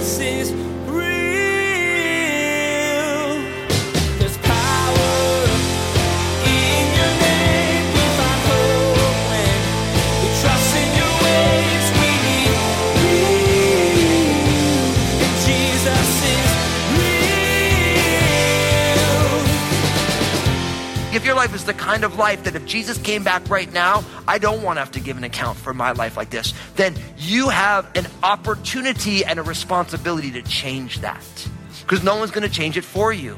Jesus life is the kind of life that if Jesus came back right now, I don't want to have to give an account for my life like this, then you have an opportunity and a responsibility to change that. Because no one's going to change it for you.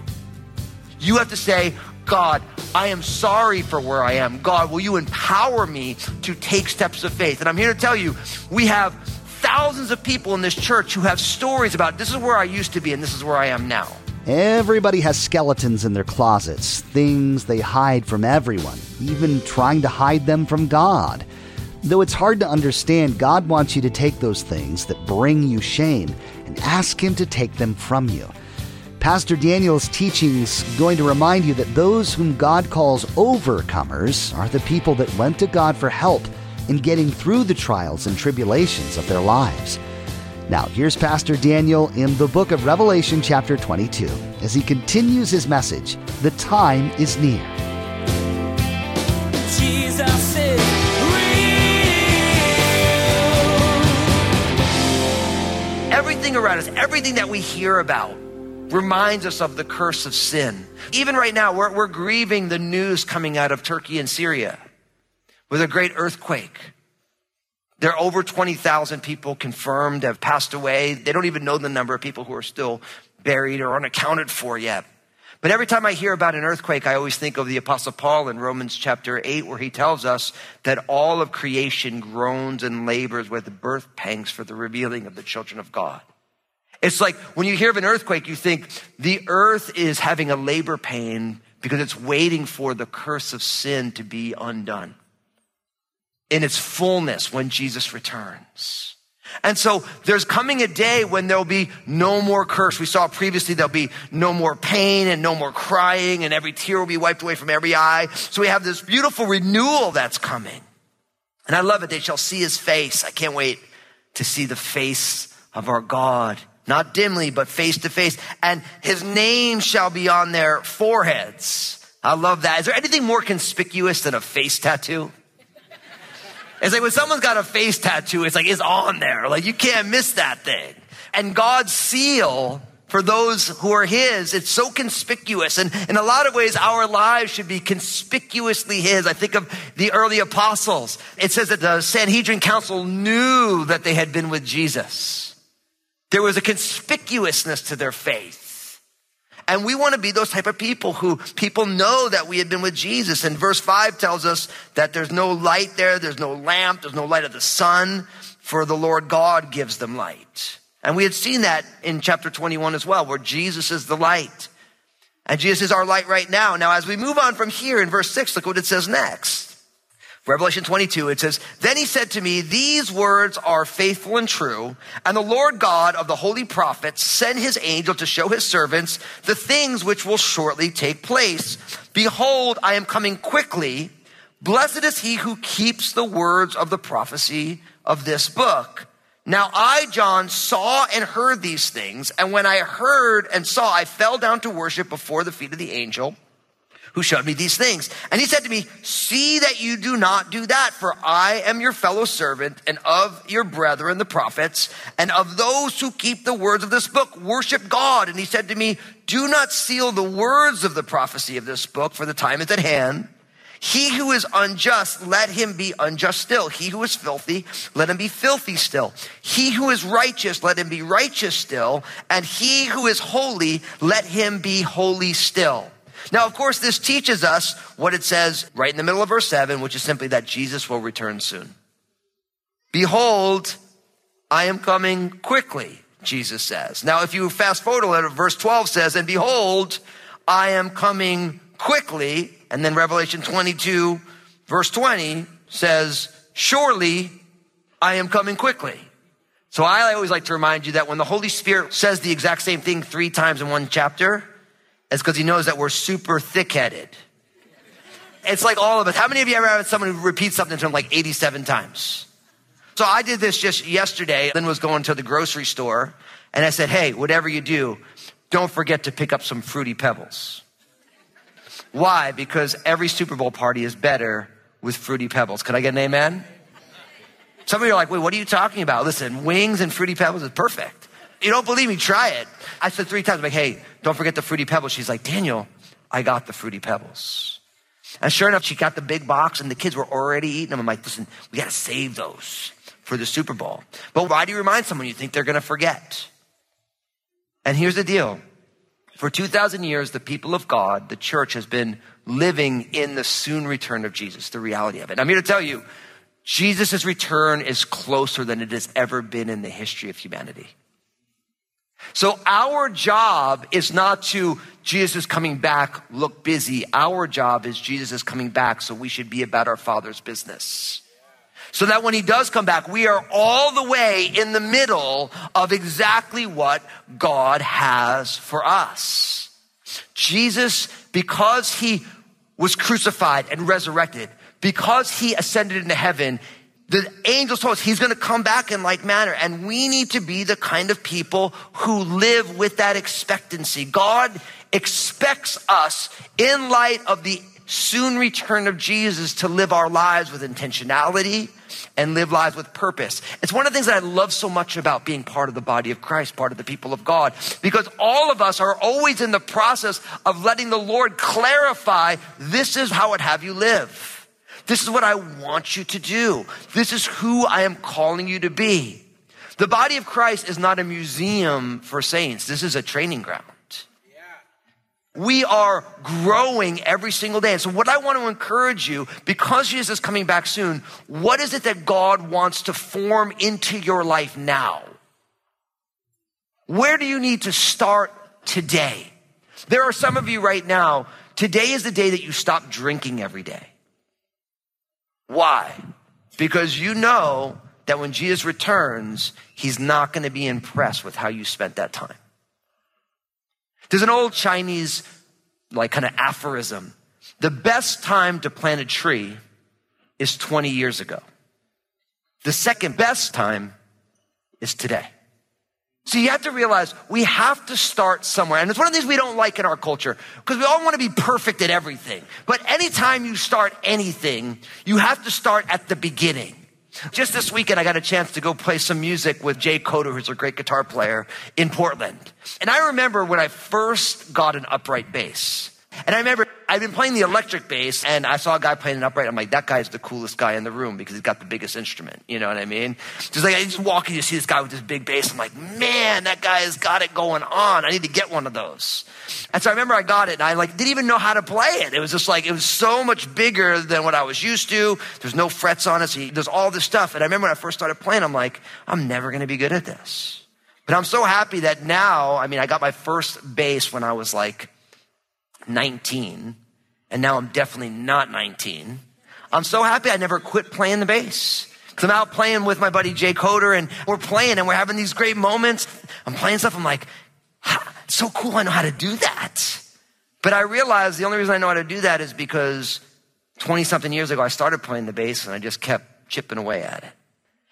You have to say, God, I am sorry for where I am. God, will you empower me to take steps of faith? And I'm here to tell you, we have thousands of people in this church who have stories about this is where I used to be and this is where I am now. Everybody has skeletons in their closets, things they hide from everyone, even trying to hide them from God. Though it's hard to understand, God wants you to take those things that bring you shame and ask Him to take them from you. Pastor Daniel's teachings going to remind you that those whom God calls overcomers are the people that went to God for help in getting through the trials and tribulations of their lives. Now, here's Pastor Daniel in the book of Revelation, chapter 22, as he continues his message The time is near. Jesus is real. Everything around us, everything that we hear about, reminds us of the curse of sin. Even right now, we're, we're grieving the news coming out of Turkey and Syria with a great earthquake. There are over 20,000 people confirmed have passed away. They don't even know the number of people who are still buried or unaccounted for yet. But every time I hear about an earthquake, I always think of the Apostle Paul in Romans chapter 8, where he tells us that all of creation groans and labors with birth pangs for the revealing of the children of God. It's like when you hear of an earthquake, you think the earth is having a labor pain because it's waiting for the curse of sin to be undone in its fullness when Jesus returns. And so there's coming a day when there'll be no more curse. We saw previously there'll be no more pain and no more crying and every tear will be wiped away from every eye. So we have this beautiful renewal that's coming. And I love it. They shall see his face. I can't wait to see the face of our God. Not dimly, but face to face. And his name shall be on their foreheads. I love that. Is there anything more conspicuous than a face tattoo? It's like when someone's got a face tattoo, it's like it's on there. Like you can't miss that thing. And God's seal for those who are His, it's so conspicuous. And in a lot of ways, our lives should be conspicuously His. I think of the early apostles. It says that the Sanhedrin Council knew that they had been with Jesus. There was a conspicuousness to their faith. And we want to be those type of people who people know that we have been with Jesus. And verse five tells us that there's no light there. There's no lamp. There's no light of the sun for the Lord God gives them light. And we had seen that in chapter 21 as well, where Jesus is the light. And Jesus is our light right now. Now, as we move on from here in verse six, look what it says next. Revelation 22, it says, Then he said to me, These words are faithful and true, and the Lord God of the holy prophets sent his angel to show his servants the things which will shortly take place. Behold, I am coming quickly. Blessed is he who keeps the words of the prophecy of this book. Now I, John, saw and heard these things, and when I heard and saw, I fell down to worship before the feet of the angel who showed me these things. And he said to me, see that you do not do that, for I am your fellow servant and of your brethren, the prophets, and of those who keep the words of this book, worship God. And he said to me, do not seal the words of the prophecy of this book, for the time is at hand. He who is unjust, let him be unjust still. He who is filthy, let him be filthy still. He who is righteous, let him be righteous still. And he who is holy, let him be holy still. Now, of course, this teaches us what it says right in the middle of verse 7, which is simply that Jesus will return soon. Behold, I am coming quickly, Jesus says. Now, if you fast forward a little, verse 12 says, And behold, I am coming quickly. And then Revelation 22, verse 20 says, Surely I am coming quickly. So I always like to remind you that when the Holy Spirit says the exact same thing three times in one chapter, it's because he knows that we're super thick headed. It's like all of us. How many of you ever had someone who repeats something to him like 87 times? So I did this just yesterday. Lynn was going to the grocery store and I said, Hey, whatever you do, don't forget to pick up some fruity pebbles. Why? Because every Super Bowl party is better with fruity pebbles. Can I get an amen? Some of you are like, wait, what are you talking about? Listen, wings and fruity pebbles is perfect. You don't believe me? Try it. I said three times, I'm like, hey, don't forget the fruity pebbles. She's like, Daniel, I got the fruity pebbles. And sure enough, she got the big box and the kids were already eating them. I'm like, listen, we got to save those for the Super Bowl. But why do you remind someone you think they're going to forget? And here's the deal. For 2,000 years, the people of God, the church has been living in the soon return of Jesus, the reality of it. And I'm here to tell you, Jesus' return is closer than it has ever been in the history of humanity. So our job is not to Jesus is coming back, look busy. Our job is Jesus is coming back, so we should be about our Father's business. So that when he does come back, we are all the way in the middle of exactly what God has for us. Jesus, because he was crucified and resurrected, because he ascended into heaven, the angels told us he's going to come back in like manner. And we need to be the kind of people who live with that expectancy. God expects us in light of the soon return of Jesus to live our lives with intentionality and live lives with purpose. It's one of the things that I love so much about being part of the body of Christ, part of the people of God, because all of us are always in the process of letting the Lord clarify this is how I'd have you live. This is what I want you to do. This is who I am calling you to be. The body of Christ is not a museum for saints. This is a training ground. We are growing every single day. And so what I want to encourage you, because Jesus is coming back soon, what is it that God wants to form into your life now? Where do you need to start today? There are some of you right now, today is the day that you stop drinking every day. Why? Because you know that when Jesus returns, he's not going to be impressed with how you spent that time. There's an old Chinese, like kind of aphorism. The best time to plant a tree is 20 years ago. The second best time is today. So you have to realize we have to start somewhere. And it's one of the things we don't like in our culture because we all want to be perfect at everything. But anytime you start anything, you have to start at the beginning. Just this weekend, I got a chance to go play some music with Jay Coder, who's a great guitar player in Portland. And I remember when I first got an upright bass. And I remember I'd been playing the electric bass and I saw a guy playing an upright. I'm like, that guy's the coolest guy in the room because he's got the biggest instrument. You know what I mean? Just like I just walk and you see this guy with this big bass. I'm like, man, that guy has got it going on. I need to get one of those. And so I remember I got it and I like didn't even know how to play it. It was just like, it was so much bigger than what I was used to. There's no frets on it. So there's all this stuff. And I remember when I first started playing, I'm like, I'm never going to be good at this. But I'm so happy that now, I mean, I got my first bass when I was like 19, and now I'm definitely not 19. I'm so happy I never quit playing the bass. Cause I'm out playing with my buddy Jay Coder and we're playing and we're having these great moments. I'm playing stuff. I'm like, so cool. I know how to do that. But I realized the only reason I know how to do that is because 20 something years ago, I started playing the bass and I just kept chipping away at it.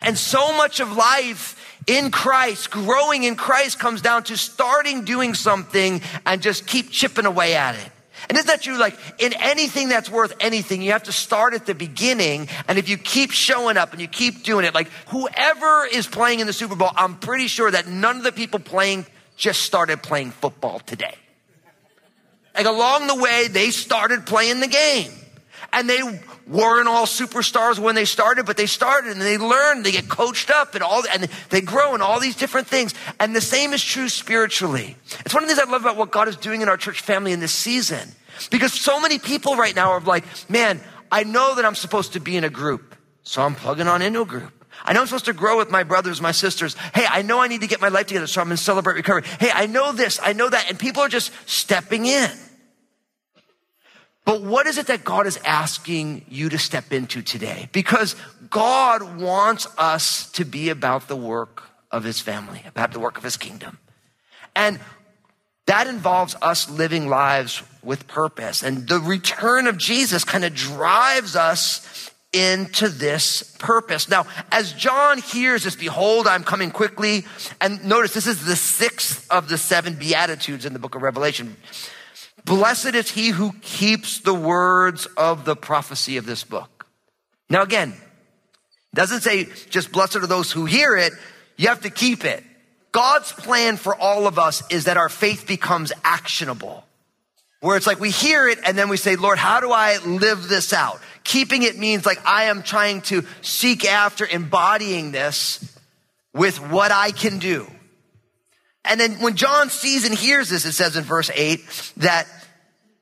And so much of life in Christ, growing in Christ comes down to starting doing something and just keep chipping away at it. And isn't that true? Like in anything that's worth anything, you have to start at the beginning. And if you keep showing up and you keep doing it, like whoever is playing in the Super Bowl, I'm pretty sure that none of the people playing just started playing football today. Like along the way, they started playing the game and they weren't all superstars when they started, but they started and they learned, they get coached up and all, and they grow in all these different things. And the same is true spiritually. It's one of the things I love about what God is doing in our church family in this season. Because so many people right now are like, man, I know that I'm supposed to be in a group, so I'm plugging on into a group. I know I'm supposed to grow with my brothers, my sisters. Hey, I know I need to get my life together, so I'm going to celebrate recovery. Hey, I know this, I know that. And people are just stepping in. But what is it that God is asking you to step into today? Because God wants us to be about the work of his family, about the work of his kingdom. And that involves us living lives with purpose. And the return of Jesus kind of drives us into this purpose. Now, as John hears this, behold, I'm coming quickly. And notice this is the sixth of the seven Beatitudes in the book of Revelation. Blessed is he who keeps the words of the prophecy of this book. Now, again, doesn't say just blessed are those who hear it. You have to keep it. God's plan for all of us is that our faith becomes actionable. Where it's like we hear it and then we say, Lord, how do I live this out? Keeping it means like I am trying to seek after embodying this with what I can do. And then when John sees and hears this, it says in verse 8 that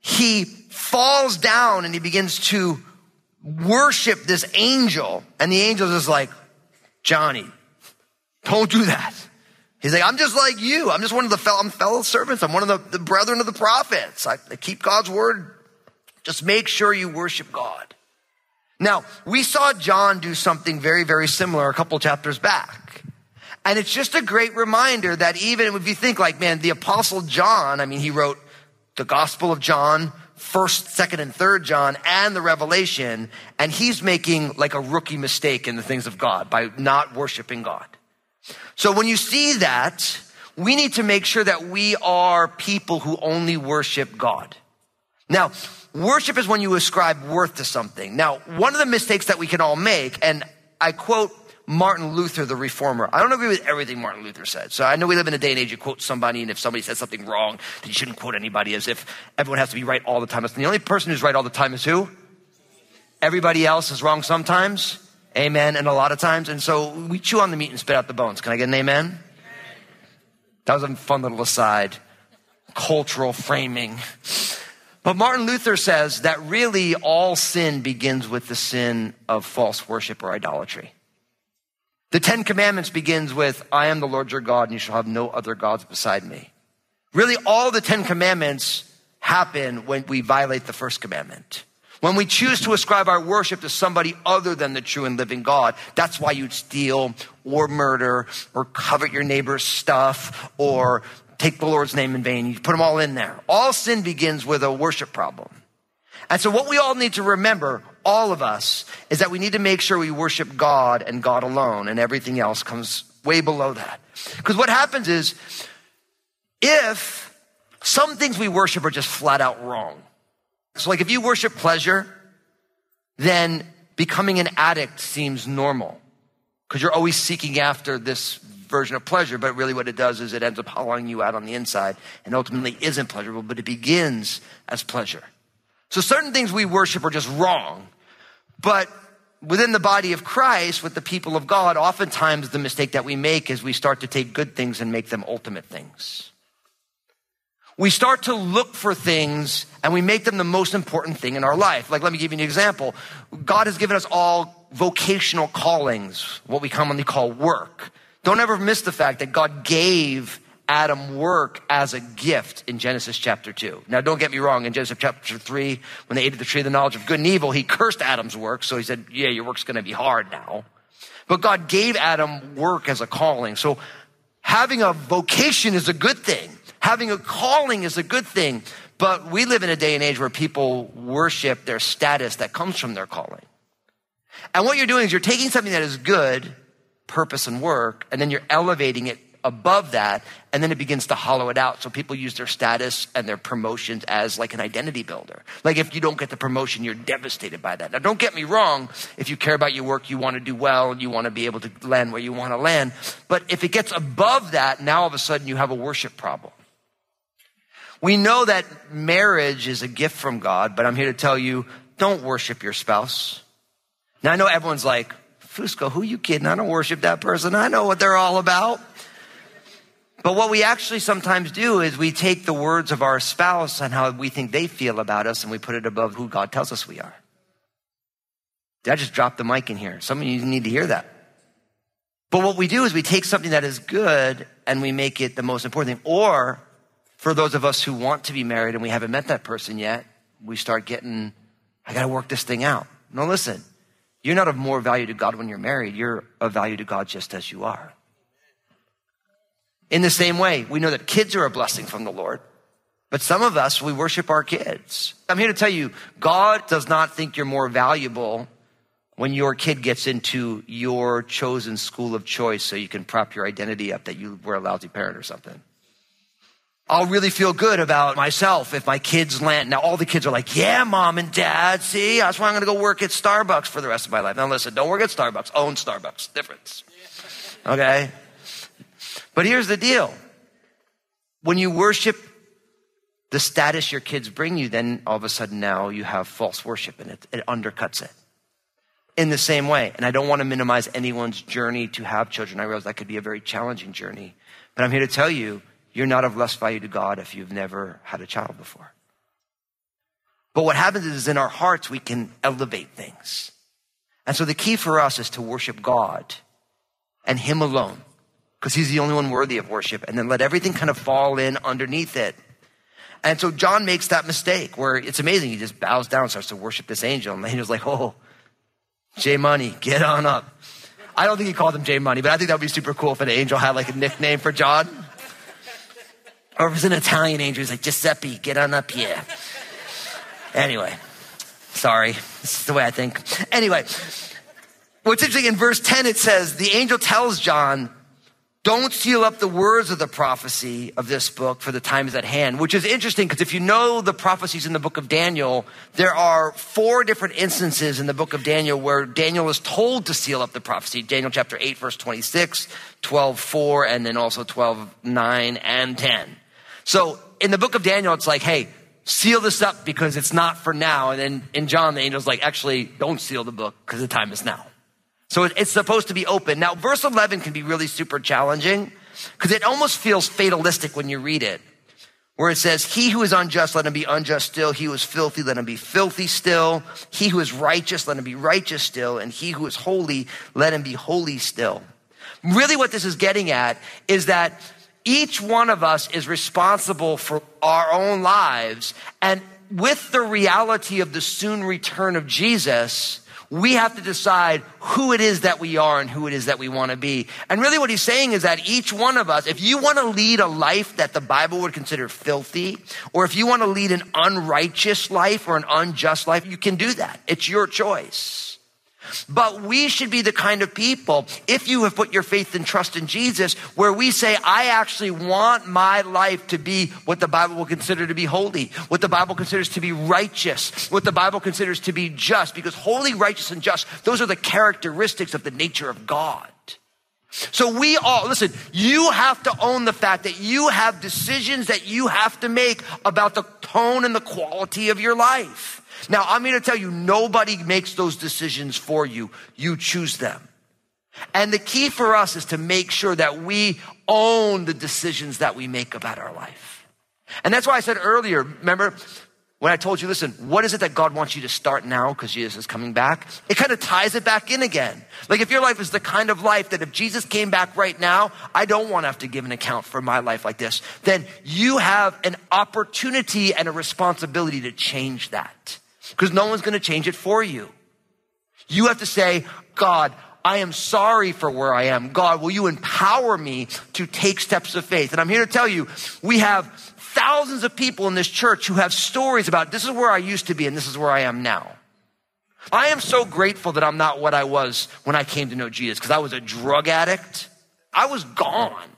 he falls down and he begins to worship this angel. And the angel is like, Johnny, don't do that. He's like, I'm just like you. I'm just one of the fellow, I'm fellow servants. I'm one of the, the brethren of the prophets. I, I keep God's word. Just make sure you worship God. Now, we saw John do something very, very similar a couple chapters back. And it's just a great reminder that even if you think like, man, the apostle John, I mean, he wrote the gospel of John, first, second, and third John, and the Revelation, and he's making like a rookie mistake in the things of God by not worshiping God. So when you see that, we need to make sure that we are people who only worship God. Now, worship is when you ascribe worth to something. Now, one of the mistakes that we can all make, and I quote Martin Luther, the reformer. I don't agree with everything Martin Luther said. So I know we live in a day and age you quote somebody, and if somebody says something wrong, then you shouldn't quote anybody as if everyone has to be right all the time. And the only person who's right all the time is who? Everybody else is wrong sometimes. Amen. And a lot of times. And so we chew on the meat and spit out the bones. Can I get an amen? That was a fun little aside. Cultural framing. But Martin Luther says that really all sin begins with the sin of false worship or idolatry. The Ten Commandments begins with, I am the Lord your God and you shall have no other gods beside me. Really, all the Ten Commandments happen when we violate the first commandment. When we choose to ascribe our worship to somebody other than the true and living God, that's why you'd steal or murder or covet your neighbor's stuff or take the Lord's name in vain. You put them all in there. All sin begins with a worship problem. And so what we all need to remember, all of us, is that we need to make sure we worship God and God alone and everything else comes way below that. Because what happens is if some things we worship are just flat out wrong. So like if you worship pleasure, then becoming an addict seems normal because you're always seeking after this version of pleasure, but really what it does is it ends up hollowing you out on the inside and ultimately isn't pleasurable, but it begins as pleasure. So certain things we worship are just wrong, but within the body of Christ, with the people of God, oftentimes the mistake that we make is we start to take good things and make them ultimate things. We start to look for things and we make them the most important thing in our life. Like, let me give you an example. God has given us all vocational callings, what we commonly call work. Don't ever miss the fact that God gave Adam work as a gift in Genesis chapter 2. Now, don't get me wrong, in Genesis chapter 3, when they ate of the tree of the knowledge of good and evil, he cursed Adam's work, so he said, Yeah, your work's gonna be hard now. But God gave Adam work as a calling. So having a vocation is a good thing. Having a calling is a good thing. But we live in a day and age where people worship their status that comes from their calling. And what you're doing is you're taking something that is good, purpose and work, and then you're elevating it above that, and then it begins to hollow it out. So people use their status and their promotions as like an identity builder. Like if you don't get the promotion, you're devastated by that. Now don't get me wrong. If you care about your work, you want to do well you want to be able to land where you want to land. But if it gets above that, now all of a sudden you have a worship problem. We know that marriage is a gift from God, but I'm here to tell you, don't worship your spouse. Now I know everyone's like, Fusco, who you kidding? I don't worship that person. I know what they're all about. But what we actually sometimes do is we take the words of our spouse and how we think they feel about us and we put it above who God tells us we are. Did I just drop the mic in here? Some of you need to hear that. But what we do is we take something that is good and we make it the most important thing. Or for those of us who want to be married and we haven't met that person yet, we start getting, I got to work this thing out. No, listen, you're not of more value to God when you're married. You're of value to God just as you are. In the same way, we know that kids are a blessing from the Lord. But some of us, we worship our kids. I'm here to tell you, God does not think you're more valuable when your kid gets into your chosen school of choice so you can prop your identity up that you were a lousy parent or something. I'll really feel good about myself if my kids land. Now, all the kids are like, yeah, mom and dad, see, that's why I'm going to go work at Starbucks for the rest of my life. Now, listen, don't work at Starbucks, own Starbucks. Difference. Okay? But here's the deal when you worship the status your kids bring you, then all of a sudden now you have false worship and it, it undercuts it. In the same way, and I don't want to minimize anyone's journey to have children. I realize that could be a very challenging journey. But I'm here to tell you, you're not of less value to God if you've never had a child before. But what happens is in our hearts, we can elevate things. And so the key for us is to worship God and Him alone, because He's the only one worthy of worship, and then let everything kind of fall in underneath it. And so John makes that mistake where it's amazing. He just bows down starts to worship this angel. And the angel's like, oh, J Money, get on up. I don't think he called him J Money, but I think that would be super cool if an angel had like a nickname for John. Or if it was an Italian angel, he's like, Giuseppe, get on up here. Anyway, sorry. This is the way I think. Anyway, what's interesting in verse 10, it says, the angel tells John, don't seal up the words of the prophecy of this book for the time is at hand, which is interesting because if you know the prophecies in the book of Daniel, there are four different instances in the book of Daniel where Daniel is told to seal up the prophecy. Daniel chapter 8, verse 26, 12, 4, and then also 12, 9, and 10. So in the book of Daniel, it's like, hey, seal this up because it's not for now. And then in John, the angel's like, actually, don't seal the book because the time is now. So it's supposed to be open. Now, verse 11 can be really super challenging because it almost feels fatalistic when you read it, where it says, He who is unjust, let him be unjust still. He who is filthy, let him be filthy still. He who is righteous, let him be righteous still. And he who is holy, let him be holy still. Really, what this is getting at is that each one of us is responsible for our own lives. And with the reality of the soon return of Jesus, we have to decide who it is that we are and who it is that we want to be. And really what he's saying is that each one of us, if you want to lead a life that the Bible would consider filthy, or if you want to lead an unrighteous life or an unjust life, you can do that. It's your choice. But we should be the kind of people, if you have put your faith and trust in Jesus, where we say, I actually want my life to be what the Bible will consider to be holy, what the Bible considers to be righteous, what the Bible considers to be just, because holy, righteous, and just, those are the characteristics of the nature of God. So we all, listen, you have to own the fact that you have decisions that you have to make about the tone and the quality of your life. Now, I'm here to tell you, nobody makes those decisions for you. You choose them. And the key for us is to make sure that we own the decisions that we make about our life. And that's why I said earlier, remember when I told you, listen, what is it that God wants you to start now because Jesus is coming back? It kind of ties it back in again. Like if your life is the kind of life that if Jesus came back right now, I don't want to have to give an account for my life like this, then you have an opportunity and a responsibility to change that because no one's going to change it for you. You have to say, God, I am sorry for where I am. God, will you empower me to take steps of faith? And I'm here to tell you, we have thousands of people in this church who have stories about this is where I used to be and this is where I am now. I am so grateful that I'm not what I was when I came to know Jesus because I was a drug addict. I was gone.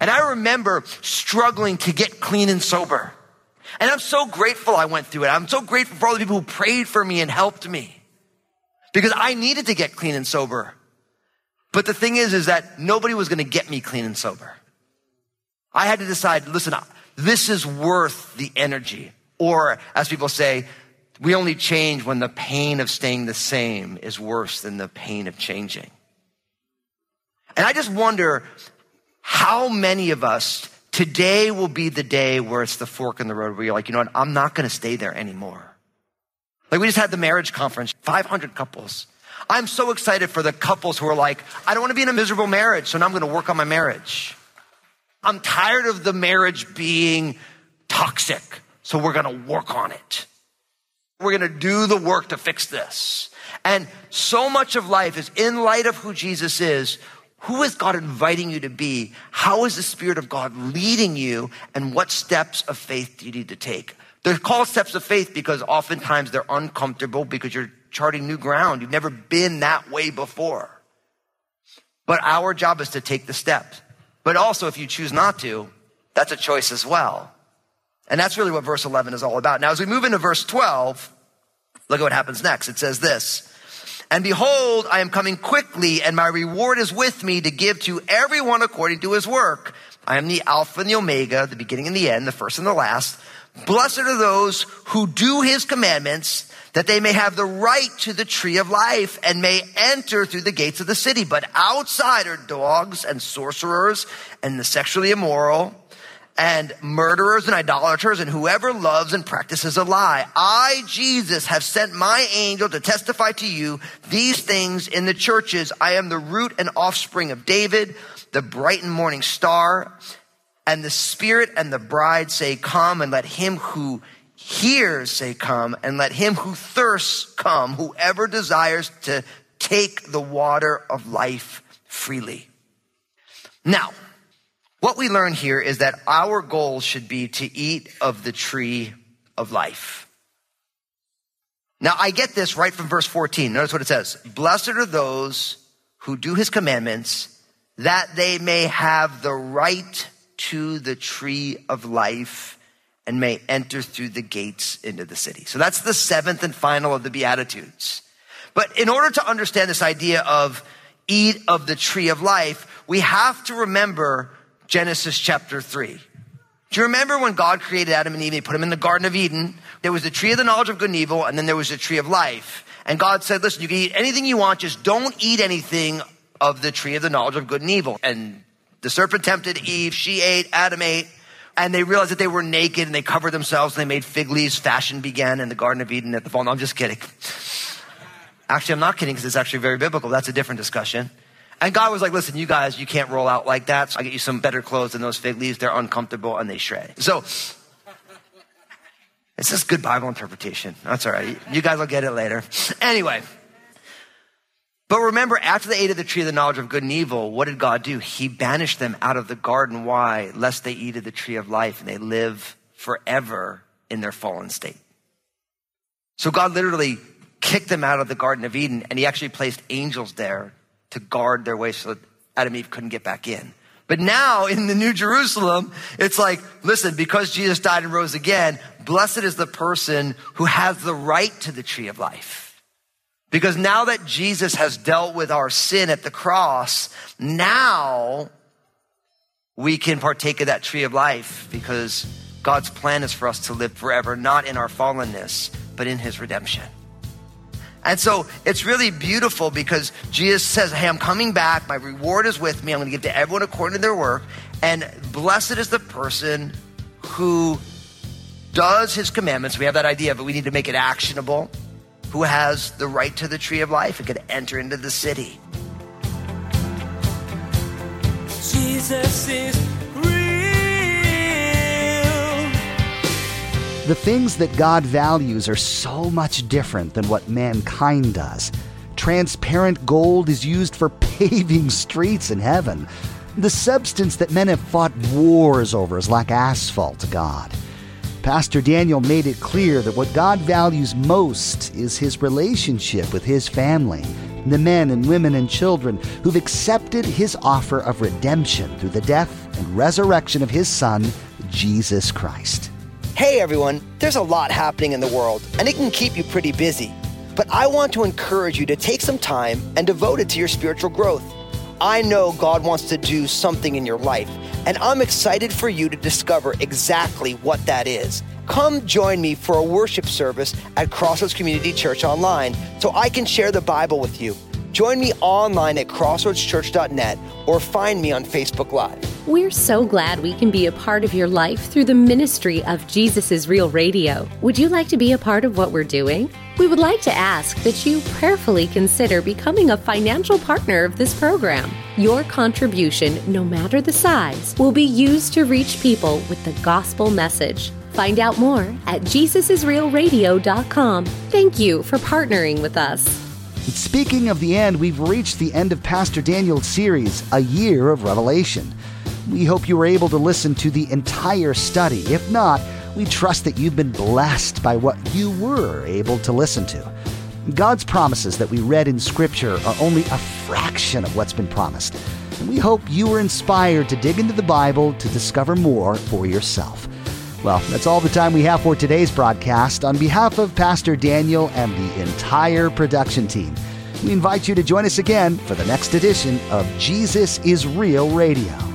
And I remember struggling to get clean and sober. And I'm so grateful I went through it. I'm so grateful for all the people who prayed for me and helped me because I needed to get clean and sober. But the thing is, is that nobody was going to get me clean and sober. I had to decide, listen, this is worth the energy. Or as people say, we only change when the pain of staying the same is worse than the pain of changing. And I just wonder how many of us Today will be the day where it's the fork in the road where you're like, you know what? I'm not going to stay there anymore. Like we just had the marriage conference, 500 couples. I'm so excited for the couples who are like, I don't want to be in a miserable marriage, so now I'm going to work on my marriage. I'm tired of the marriage being toxic, so we're going to work on it. We're going to do the work to fix this. And so much of life is in light of who Jesus is. Who is God inviting you to be? How is the Spirit of God leading you? And what steps of faith do you need to take? They're called steps of faith because oftentimes they're uncomfortable because you're charting new ground. You've never been that way before. But our job is to take the step. But also, if you choose not to, that's a choice as well. And that's really what verse 11 is all about. Now, as we move into verse 12, look at what happens next. It says this. And behold, I am coming quickly and my reward is with me to give to everyone according to his work. I am the Alpha and the Omega, the beginning and the end, the first and the last. Blessed are those who do his commandments that they may have the right to the tree of life and may enter through the gates of the city. But outside are dogs and sorcerers and the sexually immoral and murderers and idolaters and whoever loves and practices a lie. I, Jesus, have sent my angel to testify to you these things in the churches. I am the root and offspring of David, the bright and morning star. And the Spirit and the bride say, Come, and let him who hears say, Come, and let him who thirsts come, whoever desires to take the water of life freely. Now, what we learn here is that our goal should be to eat of the tree of life. Now, I get this right from verse 14. Notice what it says Blessed are those who do his commandments, that they may have the right to the tree of life and may enter through the gates into the city. So that's the seventh and final of the Beatitudes. But in order to understand this idea of eat of the tree of life, we have to remember Genesis chapter 3. Do you remember when God created Adam and Eve? He put them in the Garden of Eden. There was the tree of the knowledge of good and evil, and then there was the tree of life. And God said, listen, you can eat anything you want, just don't eat anything of the tree of the knowledge of good and evil. And the serpent tempted Eve, she ate, Adam ate, and they realized that they were naked and they covered themselves and they made fig leaves. Fashion began in the Garden of Eden at the fall. No, I'm just kidding. Actually, I'm not kidding because it's actually very biblical. That's a different discussion. And God was like, listen, you guys, you can't roll out like that. So I get you some better clothes than those fig leaves. They're uncomfortable and they shred. So it's just good Bible interpretation. That's all right. You guys will get it later. Anyway. But remember, after they ate of the tree of the knowledge of good and evil, what did God do? He banished them out of the garden. Why? Lest they eat of the tree of life and they live forever in their fallen state. So God literally kicked them out of the Garden of Eden and he actually placed angels there to guard their way so that Adam and Eve couldn't get back in. But now in the New Jerusalem, it's like, listen, because Jesus died and rose again, blessed is the person who has the right to the tree of life. Because now that Jesus has dealt with our sin at the cross, now we can partake of that tree of life because God's plan is for us to live forever, not in our fallenness, but in his redemption. And so it's really beautiful because Jesus says, Hey, I'm coming back. My reward is with me. I'm going to give to everyone according to their work. And blessed is the person who does his commandments. We have that idea, but we need to make it actionable who has the right to the tree of life and could enter into the city. Jesus is The things that God values are so much different than what mankind does. Transparent gold is used for paving streets in heaven. The substance that men have fought wars over is like asphalt to God. Pastor Daniel made it clear that what God values most is his relationship with his family, the men and women and children who've accepted his offer of redemption through the death and resurrection of his Son, Jesus Christ. Hey everyone, there's a lot happening in the world, and it can keep you pretty busy. But I want to encourage you to take some time and devote it to your spiritual growth. I know God wants to do something in your life, and I'm excited for you to discover exactly what that is. Come join me for a worship service at Crossroads Community Church online so I can share the Bible with you. Join me online at crossroadschurch.net or find me on Facebook Live. We're so glad we can be a part of your life through the ministry of Jesus is Real Radio. Would you like to be a part of what we're doing? We would like to ask that you prayerfully consider becoming a financial partner of this program. Your contribution, no matter the size, will be used to reach people with the gospel message. Find out more at JesusIsRealRadio.com. Thank you for partnering with us. Speaking of the end, we've reached the end of Pastor Daniel's series, A Year of Revelation. We hope you were able to listen to the entire study. If not, we trust that you've been blessed by what you were able to listen to. God's promises that we read in Scripture are only a fraction of what's been promised. And we hope you were inspired to dig into the Bible to discover more for yourself. Well, that's all the time we have for today's broadcast. On behalf of Pastor Daniel and the entire production team, we invite you to join us again for the next edition of Jesus is Real Radio.